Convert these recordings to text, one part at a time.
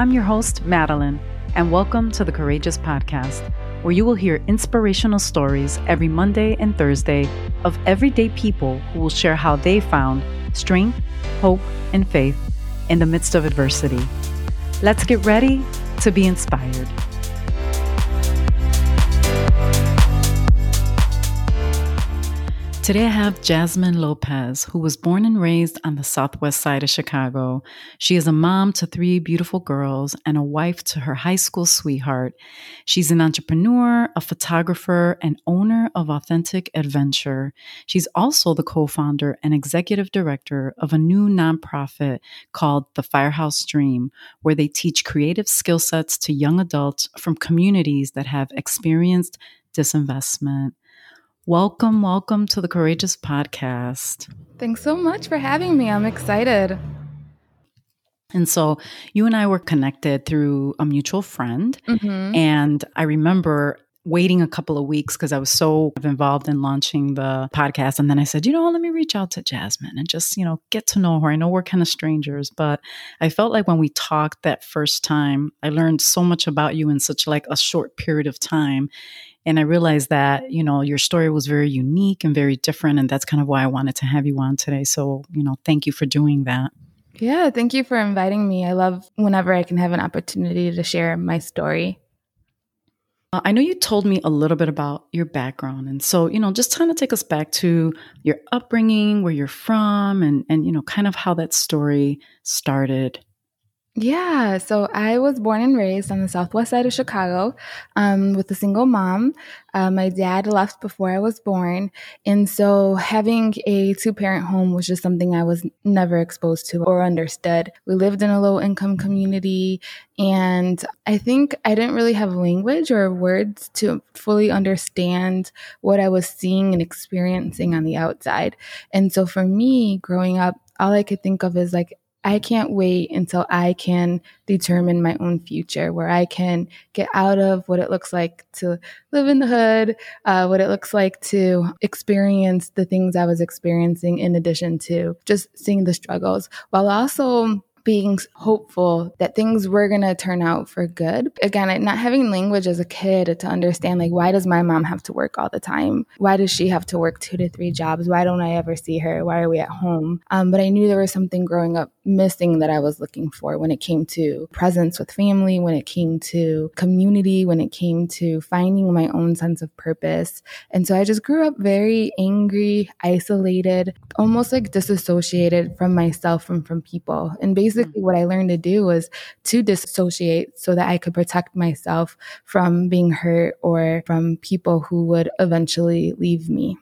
I'm your host, Madeline, and welcome to the Courageous Podcast, where you will hear inspirational stories every Monday and Thursday of everyday people who will share how they found strength, hope, and faith in the midst of adversity. Let's get ready to be inspired. Today I have Jasmine Lopez, who was born and raised on the southwest side of Chicago. She is a mom to three beautiful girls and a wife to her high school sweetheart. She's an entrepreneur, a photographer, and owner of Authentic Adventure. She's also the co founder and executive director of a new nonprofit called The Firehouse Dream, where they teach creative skill sets to young adults from communities that have experienced disinvestment. Welcome, welcome to the Courageous Podcast. Thanks so much for having me. I'm excited. And so you and I were connected through a mutual friend. Mm-hmm. And I remember waiting a couple of weeks because I was so involved in launching the podcast. And then I said, you know, let me reach out to Jasmine and just, you know, get to know her. I know we're kind of strangers, but I felt like when we talked that first time, I learned so much about you in such like a short period of time. And I realized that, you know, your story was very unique and very different. And that's kind of why I wanted to have you on today. So, you know, thank you for doing that. Yeah, thank you for inviting me. I love whenever I can have an opportunity to share my story. Uh, I know you told me a little bit about your background. And so, you know, just kind of take us back to your upbringing, where you're from, and, and you know, kind of how that story started. Yeah, so I was born and raised on the southwest side of Chicago um, with a single mom. Uh, my dad left before I was born. And so having a two parent home was just something I was never exposed to or understood. We lived in a low income community. And I think I didn't really have language or words to fully understand what I was seeing and experiencing on the outside. And so for me, growing up, all I could think of is like I can't wait until I can determine my own future, where I can get out of what it looks like to live in the hood, uh, what it looks like to experience the things I was experiencing, in addition to just seeing the struggles, while also being hopeful that things were going to turn out for good. Again, not having language as a kid to understand, like, why does my mom have to work all the time? Why does she have to work two to three jobs? Why don't I ever see her? Why are we at home? Um, but I knew there was something growing up missing that I was looking for when it came to presence with family, when it came to community, when it came to finding my own sense of purpose. And so I just grew up very angry, isolated, almost like disassociated from myself and from people. And basically, basically mm-hmm. what I learned to do was to dissociate so that I could protect myself from being hurt or from people who would eventually leave me.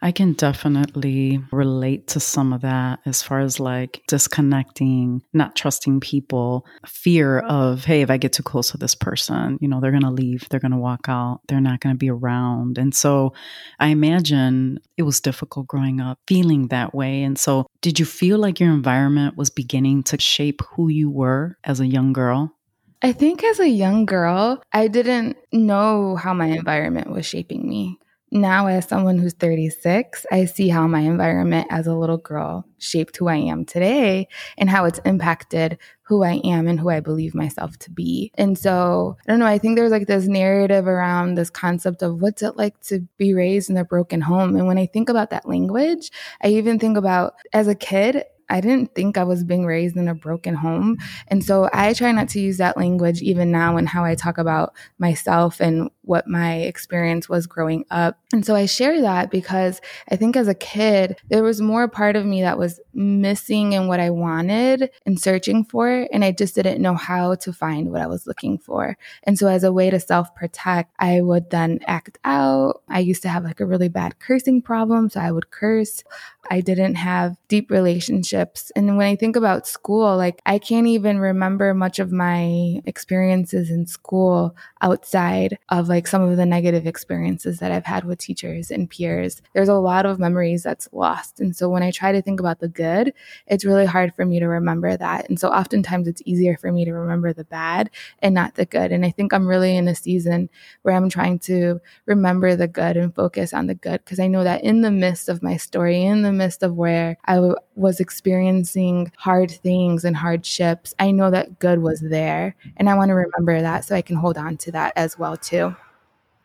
I can definitely relate to some of that as far as like disconnecting, not trusting people, fear of, hey, if I get too close to this person, you know, they're going to leave, they're going to walk out, they're not going to be around. And so I imagine it was difficult growing up feeling that way. And so did you feel like your environment was beginning to shape who you were as a young girl? I think as a young girl, I didn't know how my environment was shaping me now as someone who's 36 i see how my environment as a little girl shaped who i am today and how it's impacted who i am and who i believe myself to be. And so i don't know i think there's like this narrative around this concept of what's it like to be raised in a broken home. And when i think about that language i even think about as a kid I didn't think I was being raised in a broken home. And so I try not to use that language even now in how I talk about myself and what my experience was growing up. And so I share that because I think as a kid, there was more part of me that was missing in what I wanted and searching for. And I just didn't know how to find what I was looking for. And so as a way to self protect, I would then act out. I used to have like a really bad cursing problem. So I would curse. I didn't have deep relationships. And when I think about school, like I can't even remember much of my experiences in school outside of like some of the negative experiences that I've had with teachers and peers. There's a lot of memories that's lost. And so when I try to think about the good, it's really hard for me to remember that. And so oftentimes it's easier for me to remember the bad and not the good. And I think I'm really in a season where I'm trying to remember the good and focus on the good because I know that in the midst of my story, in the midst of where I w- was experiencing hard things and hardships, I know that good was there. And I want to remember that so I can hold on to that as well too.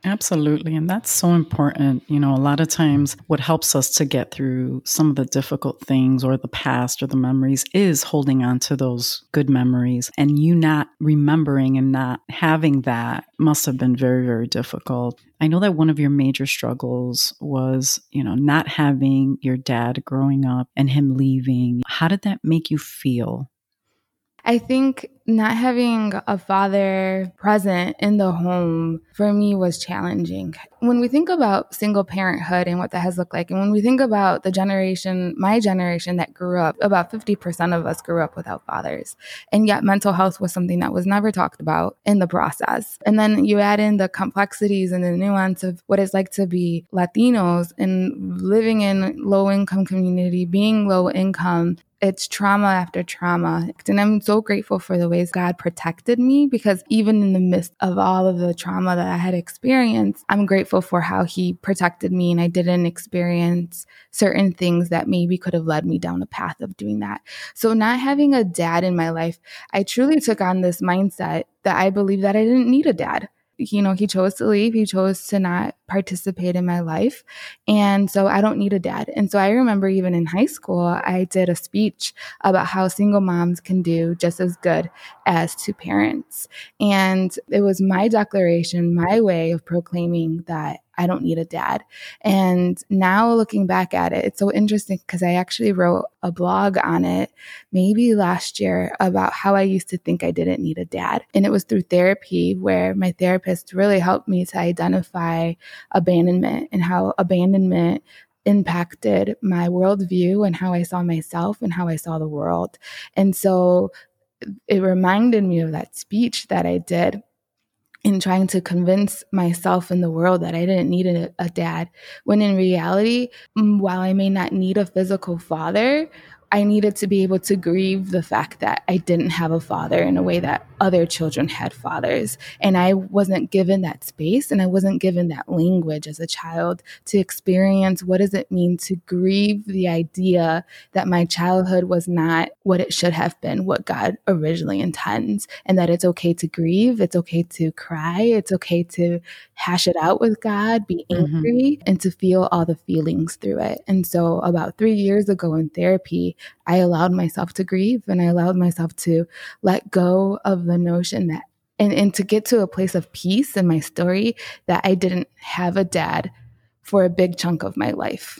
Absolutely. And that's so important. You know, a lot of times what helps us to get through some of the difficult things or the past or the memories is holding on to those good memories. And you not remembering and not having that must have been very, very difficult. I know that one of your major struggles was, you know, not having your dad growing up and him leaving. How did that make you feel? I think not having a father present in the home for me was challenging. When we think about single parenthood and what that has looked like, and when we think about the generation, my generation that grew up, about 50% of us grew up without fathers. And yet mental health was something that was never talked about in the process. And then you add in the complexities and the nuance of what it's like to be Latinos and living in low income community, being low income, it's trauma after trauma. And I'm so grateful for the ways God protected me because even in the midst of all of the trauma that I had experienced, I'm grateful for how He protected me and I didn't experience certain things that maybe could have led me down a path of doing that. So, not having a dad in my life, I truly took on this mindset that I believe that I didn't need a dad you know, he chose to leave. He chose to not participate in my life. And so I don't need a dad. And so I remember even in high school, I did a speech about how single moms can do just as good as two parents. And it was my declaration, my way of proclaiming that I don't need a dad. And now looking back at it, it's so interesting because I actually wrote a blog on it maybe last year about how I used to think I didn't need a dad. And it was through therapy where my therapist really helped me to identify abandonment and how abandonment impacted my worldview and how I saw myself and how I saw the world. And so it reminded me of that speech that I did in trying to convince myself and the world that I didn't need a, a, dad, when in reality, while I may not need a physical father, I needed to be able to grieve the fact that I didn't have a father in a way that other children had fathers. And I wasn't given that space and I wasn't given that language as a child to experience what does it mean to grieve the idea that my childhood was not what it should have been, what God originally intends, and that it's okay to grieve, it's okay to cry, it's okay to hash it out with God, be mm-hmm. angry, mm-hmm. and to feel all the feelings through it. And so about three years ago in therapy, I allowed myself to grieve and I allowed myself to let go of the notion that, and, and to get to a place of peace in my story that I didn't have a dad for a big chunk of my life.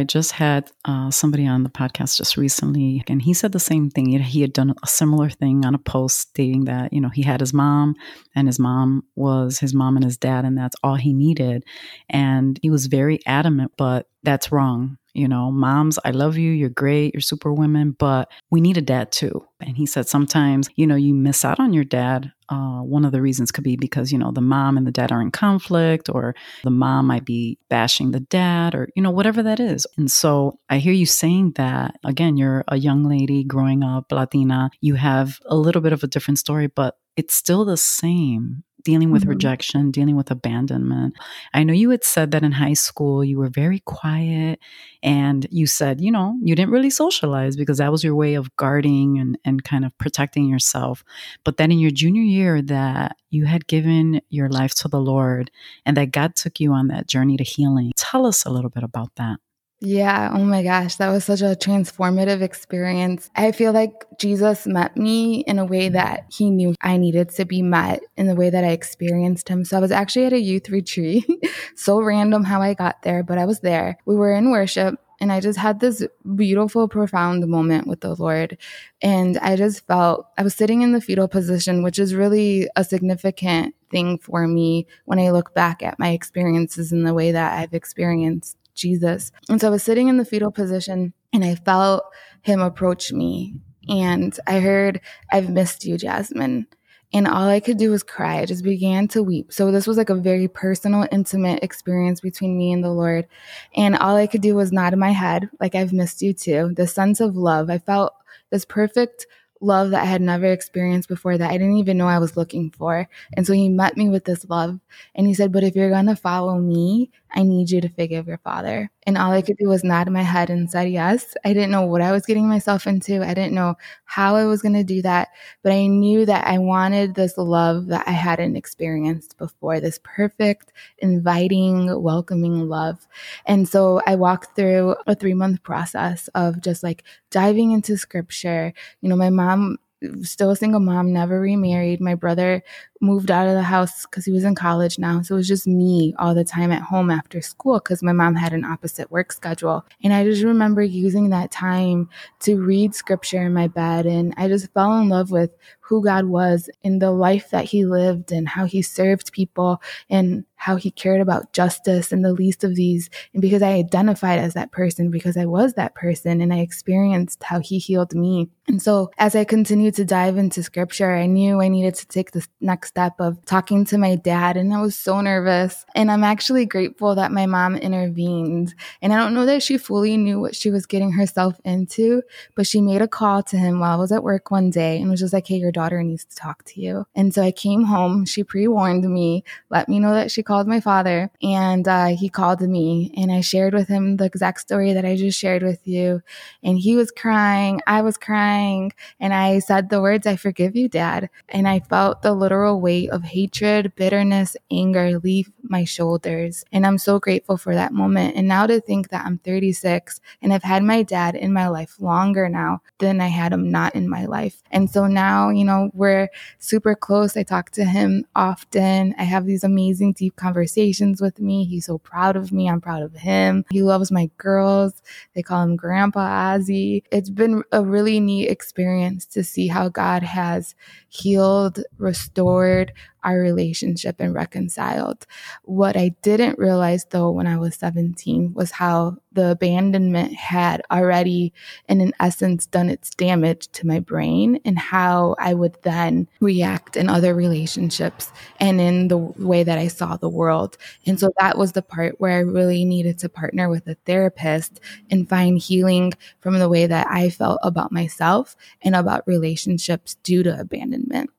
I just had uh, somebody on the podcast just recently, and he said the same thing. He had done a similar thing on a post stating that, you know, he had his mom, and his mom was his mom and his dad, and that's all he needed. And he was very adamant, but that's wrong. You know, moms, I love you. You're great. You're super women, but we need a dad too. And he said sometimes, you know, you miss out on your dad. Uh, one of the reasons could be because, you know, the mom and the dad are in conflict, or the mom might be bashing the dad, or, you know, whatever that is. And so I hear you saying that. Again, you're a young lady growing up, Latina. You have a little bit of a different story, but it's still the same dealing with mm-hmm. rejection, dealing with abandonment. I know you had said that in high school you were very quiet and you said, you know, you didn't really socialize because that was your way of guarding and, and kind of protecting yourself. But then in your junior year that you had given your life to the Lord and that God took you on that journey to healing. Tell us a little bit about that. Yeah. Oh my gosh. That was such a transformative experience. I feel like Jesus met me in a way that he knew I needed to be met in the way that I experienced him. So I was actually at a youth retreat. so random how I got there, but I was there. We were in worship and I just had this beautiful, profound moment with the Lord. And I just felt I was sitting in the fetal position, which is really a significant thing for me when I look back at my experiences and the way that I've experienced Jesus. And so I was sitting in the fetal position and I felt him approach me. And I heard, I've missed you, Jasmine. and all I could do was cry. I just began to weep. So this was like a very personal, intimate experience between me and the Lord. And all I could do was nod in my head, like I've missed you too. The sense of love. I felt this perfect love that I had never experienced before that I didn't even know I was looking for. And so he met me with this love and he said, But if you're going to follow me, I need you to forgive your father. And all I could do was nod my head and said yes. I didn't know what I was getting myself into. I didn't know how I was going to do that, but I knew that I wanted this love that I hadn't experienced before, this perfect, inviting, welcoming love. And so I walked through a three month process of just like diving into scripture. You know, my mom still a single mom, never remarried. My brother moved out of the house because he was in college now. So it was just me all the time at home after school because my mom had an opposite work schedule. And I just remember using that time to read scripture in my bed. And I just fell in love with who God was in the life that he lived and how he served people and how he cared about justice and the least of these. And because I identified as that person, because I was that person and I experienced how he healed me. And so as I continued to dive into scripture, I knew I needed to take the next step of talking to my dad. And I was so nervous. And I'm actually grateful that my mom intervened. And I don't know that she fully knew what she was getting herself into, but she made a call to him while I was at work one day and was just like, hey, your daughter needs to talk to you. And so I came home. She pre warned me, let me know that she called my father. And uh, he called me and I shared with him the exact story that I just shared with you. And he was crying. I was crying. And I said the words, I forgive you, dad. And I felt the literal weight of hatred, bitterness, anger leave my shoulders. And I'm so grateful for that moment. And now to think that I'm 36 and I've had my dad in my life longer now than I had him not in my life. And so now, you know, we're super close. I talk to him often. I have these amazing, deep conversations with me. He's so proud of me. I'm proud of him. He loves my girls. They call him Grandpa Ozzy. It's been a really neat experience to see how God has healed, restored our relationship and reconciled. What I didn't realize though when I was 17 was how the abandonment had already, and in essence, done its damage to my brain and how I would then react in other relationships and in the way that I saw the world. And so that was the part where I really needed to partner with a therapist and find healing from the way that I felt about myself and about relationships due to abandonment.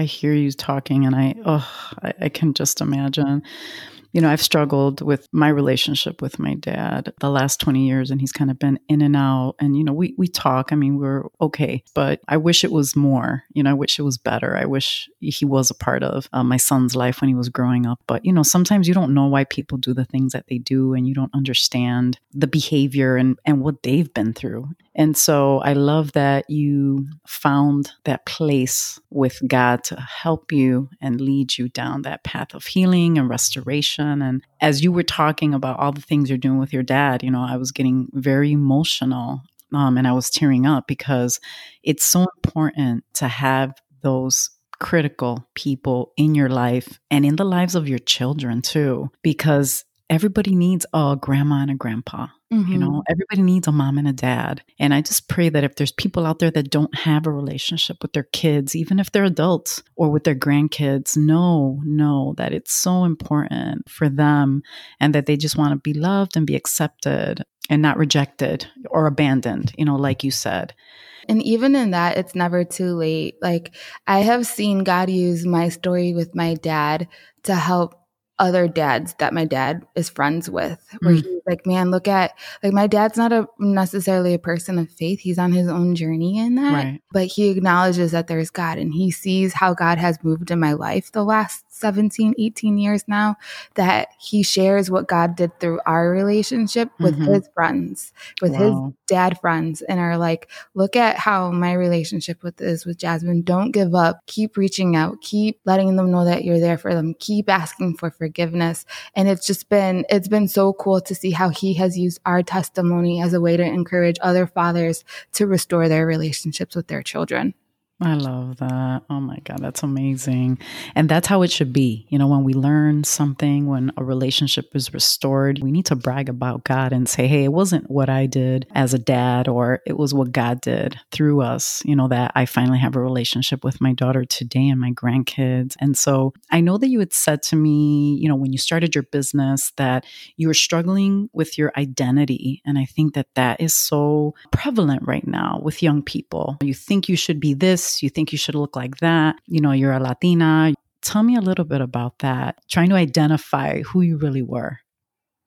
I hear you talking, and I, oh, I, I can just imagine you know, I've struggled with my relationship with my dad the last 20 years, and he's kind of been in and out. And, you know, we, we talk. I mean, we're okay, but I wish it was more. You know, I wish it was better. I wish he was a part of uh, my son's life when he was growing up. But, you know, sometimes you don't know why people do the things that they do, and you don't understand the behavior and, and what they've been through. And so I love that you found that place with God to help you and lead you down that path of healing and restoration. And as you were talking about all the things you're doing with your dad, you know, I was getting very emotional um, and I was tearing up because it's so important to have those critical people in your life and in the lives of your children too, because everybody needs a grandma and a grandpa. Mm-hmm. You know, everybody needs a mom and a dad. And I just pray that if there's people out there that don't have a relationship with their kids, even if they're adults or with their grandkids, know, know that it's so important for them and that they just want to be loved and be accepted and not rejected or abandoned, you know, like you said. And even in that, it's never too late. Like, I have seen God use my story with my dad to help other dads that my dad is friends with where mm. he's like man look at like my dad's not a necessarily a person of faith he's on his own journey in that right. but he acknowledges that there's god and he sees how god has moved in my life the last 17, 18 years now that he shares what God did through our relationship with mm-hmm. his friends, with wow. his dad friends, and are like, look at how my relationship with is with Jasmine. Don't give up. Keep reaching out. Keep letting them know that you're there for them. Keep asking for forgiveness. And it's just been, it's been so cool to see how he has used our testimony as a way to encourage other fathers to restore their relationships with their children. I love that. Oh my God, that's amazing. And that's how it should be. You know, when we learn something, when a relationship is restored, we need to brag about God and say, hey, it wasn't what I did as a dad, or it was what God did through us, you know, that I finally have a relationship with my daughter today and my grandkids. And so I know that you had said to me, you know, when you started your business, that you were struggling with your identity. And I think that that is so prevalent right now with young people. You think you should be this you think you should look like that, you know, you're a Latina. Tell me a little bit about that, trying to identify who you really were.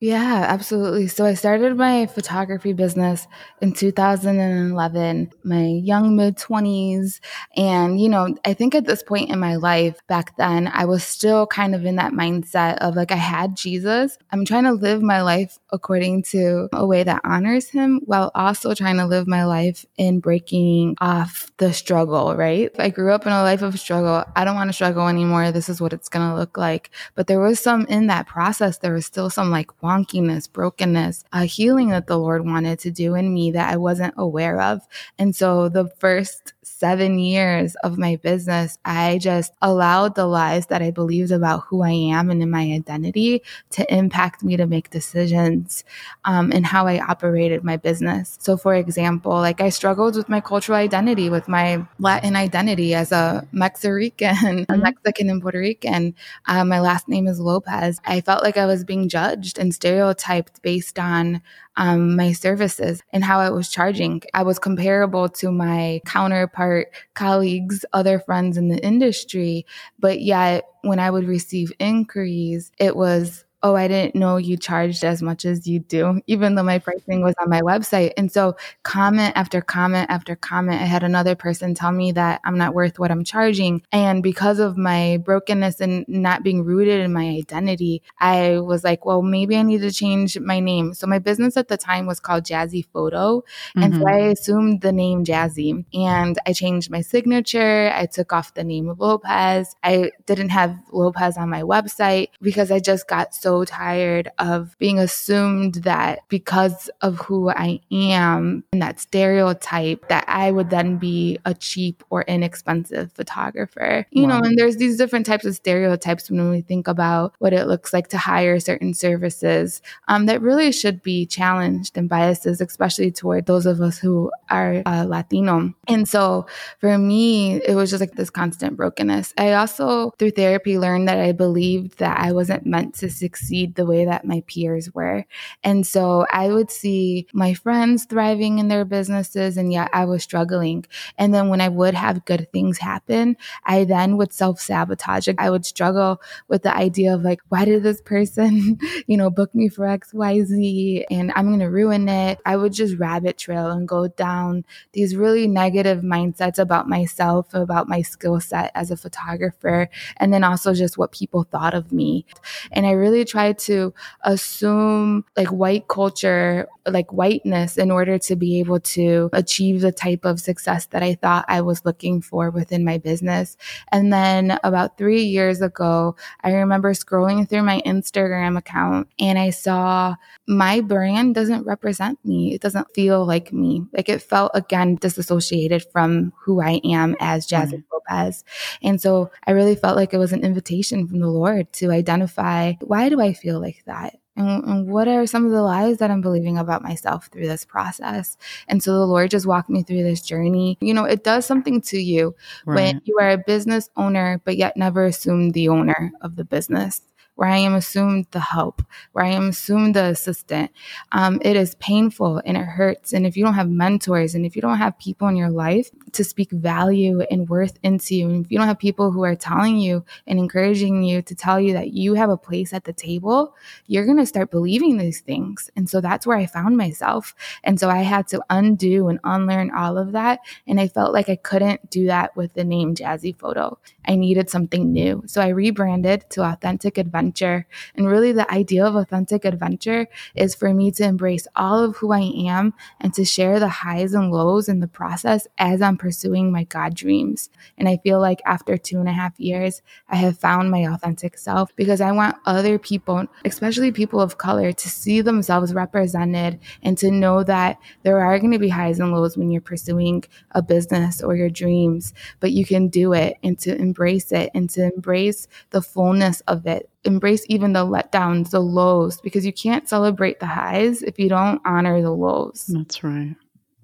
Yeah, absolutely. So I started my photography business in 2011, my young mid 20s. And, you know, I think at this point in my life back then, I was still kind of in that mindset of like, I had Jesus. I'm trying to live my life according to a way that honors him while also trying to live my life in breaking off the struggle, right? I grew up in a life of struggle. I don't want to struggle anymore. This is what it's going to look like. But there was some in that process, there was still some like, wonkiness, brokenness, a healing that the Lord wanted to do in me that I wasn't aware of. And so the first seven years of my business, I just allowed the lies that I believed about who I am and in my identity to impact me to make decisions um, and how I operated my business. So, for example, like I struggled with my cultural identity, with my Latin identity as a Mexican, mm-hmm. a Mexican and Puerto Rican. Um, my last name is Lopez. I felt like I was being judged and stereotyped based on um, my services and how I was charging. I was comparable to my counterpart colleagues, other friends in the industry, but yet when I would receive inquiries, it was oh, I didn't know you charged as much as you do, even though my pricing was on my website. And so, comment after comment after comment, I had another person tell me that I'm not worth what I'm charging. And because of my brokenness and not being rooted in my identity, I was like, well, maybe I need to change my name. So, my business at the time was called Jazzy Photo. Mm-hmm. And so, mm-hmm. I assumed the name Jazzy and I changed my signature. I took off the name of Lopez. I didn't have Lopez on my website because I just got so tired of being assumed that because of who I am and that stereotype that I would then be a cheap or inexpensive photographer. You wow. know, and there's these different types of stereotypes when we think about what it looks like to hire certain services um, that really should be challenged and biases, especially toward those of us who are uh, Latino. And so for me, it was just like this constant brokenness. I also, through therapy, learned that I believed that I wasn't meant to succeed succeed the way that my peers were. And so I would see my friends thriving in their businesses, and yet I was struggling. And then when I would have good things happen, I then would self sabotage. I would struggle with the idea of like, why did this person, you know, book me for XYZ and I'm going to ruin it? I would just rabbit trail and go down these really negative mindsets about myself, about my skill set as a photographer, and then also just what people thought of me. And I really tried to assume like white culture, like whiteness in order to be able to achieve the type of success that I thought I was looking for within my business. And then about three years ago, I remember scrolling through my Instagram account and I saw my brand doesn't represent me. It doesn't feel like me. Like it felt again disassociated from who I am as Jasmine mm. Lopez. And so I really felt like it was an invitation from the Lord to identify why do I feel like that? And, and, what are some of the lies that I'm believing about myself through this process? And so the Lord just walked me through this journey. You know, it does something to you right. when you are a business owner, but yet never assume the owner of the business where I am assumed the help, where I am assumed the assistant. Um, it is painful and it hurts. And if you don't have mentors and if you don't have people in your life to speak value and worth into you, and if you don't have people who are telling you and encouraging you to tell you that you have a place at the table, you're going to start believing these things. And so that's where I found myself. And so I had to undo and unlearn all of that. And I felt like I couldn't do that with the name Jazzy Photo. I needed something new. So I rebranded to Authentic Adventure adventure. And really, the idea of authentic adventure is for me to embrace all of who I am and to share the highs and lows in the process as I'm pursuing my God dreams. And I feel like after two and a half years, I have found my authentic self because I want other people, especially people of color, to see themselves represented and to know that there are going to be highs and lows when you're pursuing a business or your dreams, but you can do it and to embrace it and to embrace the fullness of it. Embrace even the letdowns, the lows, because you can't celebrate the highs if you don't honor the lows. That's right.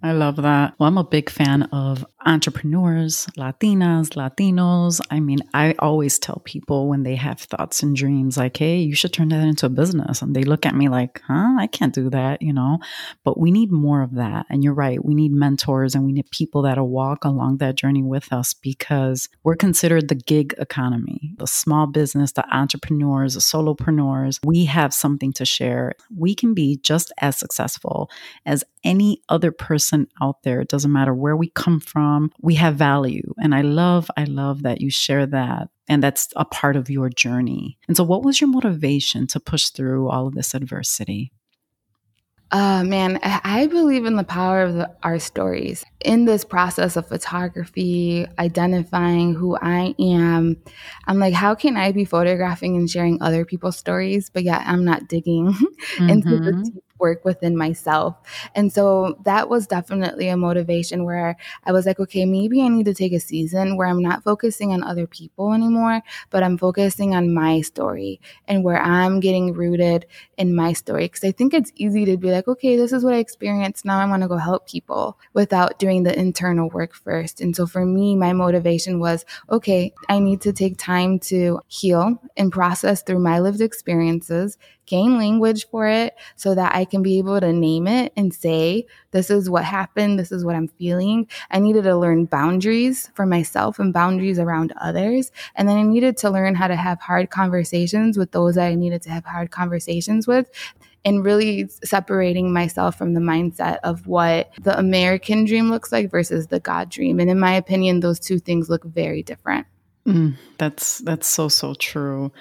I love that. Well, I'm a big fan of entrepreneurs, Latinas, Latinos. I mean, I always tell people when they have thoughts and dreams, like, hey, you should turn that into a business. And they look at me like, huh, I can't do that, you know? But we need more of that. And you're right. We need mentors and we need people that'll walk along that journey with us because we're considered the gig economy, the small business, the entrepreneurs, the solopreneurs. We have something to share. We can be just as successful as any other person out there. It doesn't matter where we come from, we have value. And I love, I love that you share that. And that's a part of your journey. And so, what was your motivation to push through all of this adversity? Uh, man, I believe in the power of the, our stories. In this process of photography, identifying who I am, I'm like, how can I be photographing and sharing other people's stories, but yet I'm not digging mm-hmm. into the mm-hmm work within myself. And so that was definitely a motivation where I was like, okay, maybe I need to take a season where I'm not focusing on other people anymore, but I'm focusing on my story and where I'm getting rooted in my story. Because I think it's easy to be like, okay, this is what I experienced. Now I want to go help people without doing the internal work first. And so for me, my motivation was, okay, I need to take time to heal and process through my lived experiences gain language for it so that I can be able to name it and say, this is what happened. This is what I'm feeling. I needed to learn boundaries for myself and boundaries around others. And then I needed to learn how to have hard conversations with those that I needed to have hard conversations with and really separating myself from the mindset of what the American dream looks like versus the God dream. And in my opinion, those two things look very different. Mm, that's that's so so true.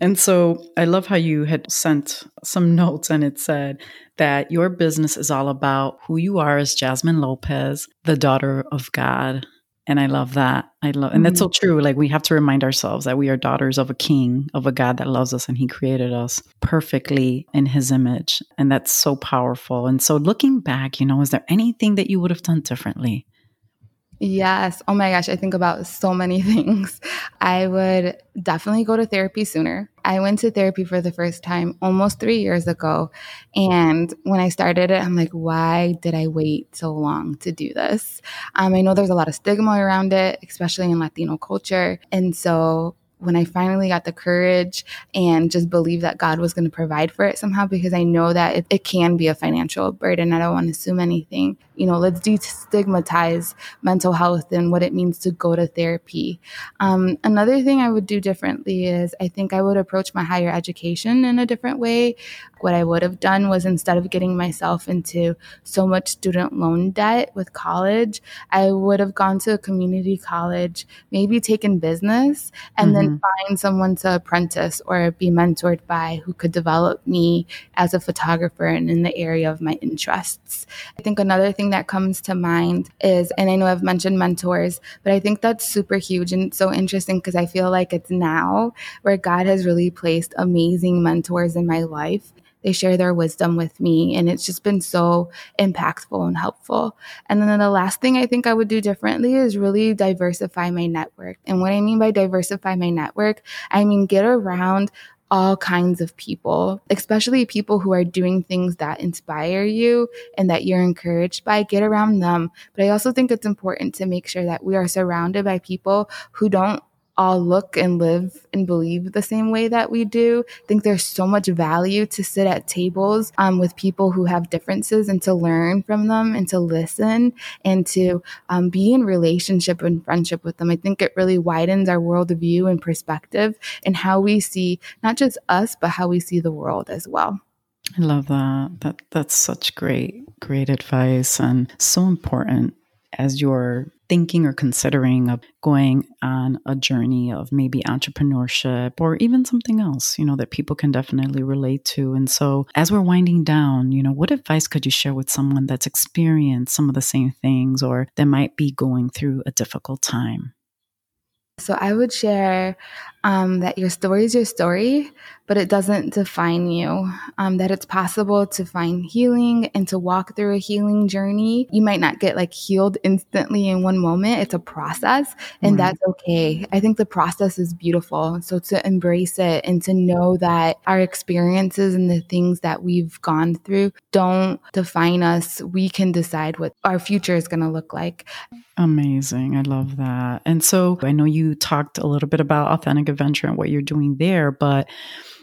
And so I love how you had sent some notes and it said that your business is all about who you are as Jasmine Lopez, the daughter of God. And I love that. I love, and that's so mm-hmm. true. Like we have to remind ourselves that we are daughters of a king, of a God that loves us and he created us perfectly in his image. And that's so powerful. And so looking back, you know, is there anything that you would have done differently? Yes. Oh my gosh. I think about so many things. I would definitely go to therapy sooner. I went to therapy for the first time almost three years ago. And when I started it, I'm like, why did I wait so long to do this? Um, I know there's a lot of stigma around it, especially in Latino culture. And so when I finally got the courage and just believe that God was going to provide for it somehow, because I know that it, it can be a financial burden. I don't want to assume anything you know, let's destigmatize mental health and what it means to go to therapy. Um, another thing I would do differently is I think I would approach my higher education in a different way. What I would have done was instead of getting myself into so much student loan debt with college, I would have gone to a community college, maybe taken business, and mm-hmm. then find someone to apprentice or be mentored by who could develop me as a photographer and in the area of my interests. I think another thing that comes to mind is, and I know I've mentioned mentors, but I think that's super huge and so interesting because I feel like it's now where God has really placed amazing mentors in my life. They share their wisdom with me, and it's just been so impactful and helpful. And then the last thing I think I would do differently is really diversify my network. And what I mean by diversify my network, I mean get around all kinds of people, especially people who are doing things that inspire you and that you're encouraged by. Get around them. But I also think it's important to make sure that we are surrounded by people who don't all look and live and believe the same way that we do. I think there's so much value to sit at tables um, with people who have differences and to learn from them and to listen and to um, be in relationship and friendship with them. I think it really widens our worldview and perspective and how we see not just us, but how we see the world as well. I love that. That that's such great, great advice and so important as you're thinking or considering of going on a journey of maybe entrepreneurship or even something else, you know, that people can definitely relate to. And so, as we're winding down, you know, what advice could you share with someone that's experienced some of the same things or that might be going through a difficult time? So I would share um, that your story is your story, but it doesn't define you. Um, that it's possible to find healing and to walk through a healing journey. You might not get like healed instantly in one moment. It's a process, and right. that's okay. I think the process is beautiful. So to embrace it and to know that our experiences and the things that we've gone through don't define us. We can decide what our future is going to look like. Amazing. I love that. And so I know you talked a little bit about authentic adventure and what you're doing there, but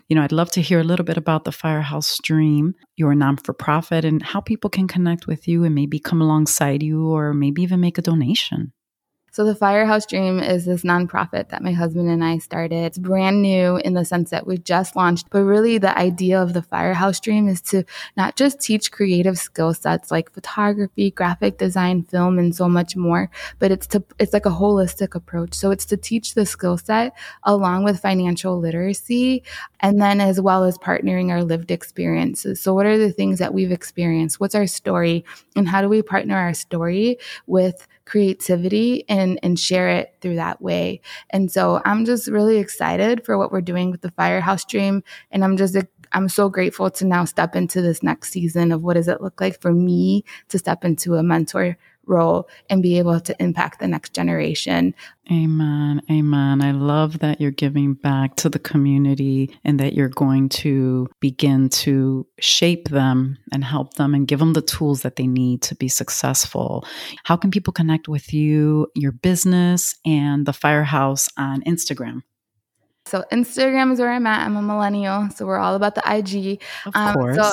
you know, I'd love to hear a little bit about the Firehouse Dream, your non for profit, and how people can connect with you and maybe come alongside you or maybe even make a donation. So, the Firehouse Dream is this nonprofit that my husband and I started. It's brand new in the sense that we just launched, but really the idea of the Firehouse Dream is to not just teach creative skill sets like photography, graphic design, film, and so much more, but it's to it's like a holistic approach. So, it's to teach the skill set along with financial literacy, and then as well as partnering our lived experiences. So, what are the things that we've experienced? What's our story, and how do we partner our story with creativity and and share it through that way. And so I'm just really excited for what we're doing with the Firehouse Dream and I'm just I'm so grateful to now step into this next season of what does it look like for me to step into a mentor role and be able to impact the next generation. Amen. Amen. I love that you're giving back to the community and that you're going to begin to shape them and help them and give them the tools that they need to be successful. How can people connect with you, your business, and the Firehouse on Instagram? So Instagram is where I'm at. I'm a millennial, so we're all about the IG. Of um, course. So,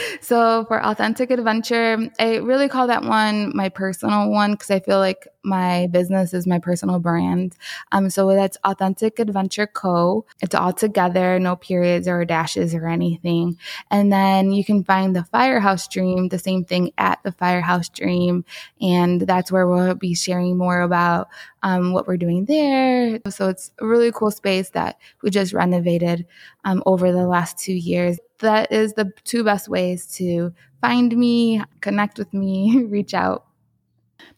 so for authentic adventure, I really call that one my personal one because I feel like my business is my personal brand. Um, so that's Authentic Adventure Co. It's all together, no periods or dashes or anything. And then you can find the Firehouse Dream, the same thing at the Firehouse Dream, and that's where we'll be sharing more about um, what we're doing there. So it's a really cool space that we just renovated um, over the last two years. That is the two best ways to find me, connect with me, reach out.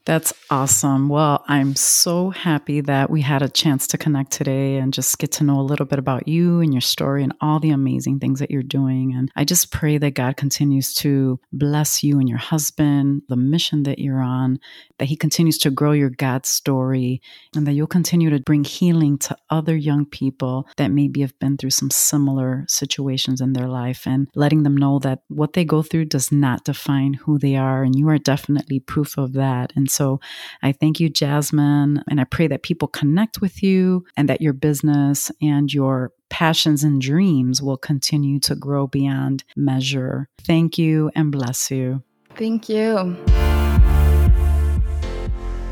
That's awesome. Well, I'm so happy that we had a chance to connect today and just get to know a little bit about you and your story and all the amazing things that you're doing. And I just pray that God continues to bless you and your husband, the mission that you're on, that He continues to grow your God story, and that you'll continue to bring healing to other young people that maybe have been through some similar situations in their life and letting them know that what they go through does not define who they are. And you are definitely proof of that. And so I thank you, Jasmine, and I pray that people connect with you and that your business and your passions and dreams will continue to grow beyond measure. Thank you and bless you. Thank you.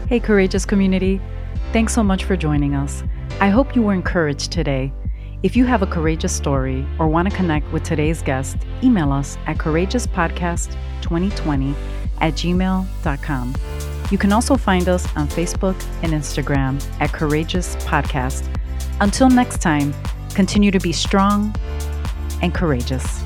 Hey, courageous community. Thanks so much for joining us. I hope you were encouraged today. If you have a courageous story or want to connect with today's guest, email us at courageouspodcast2020 at gmail.com. You can also find us on Facebook and Instagram at Courageous Podcast. Until next time, continue to be strong and courageous.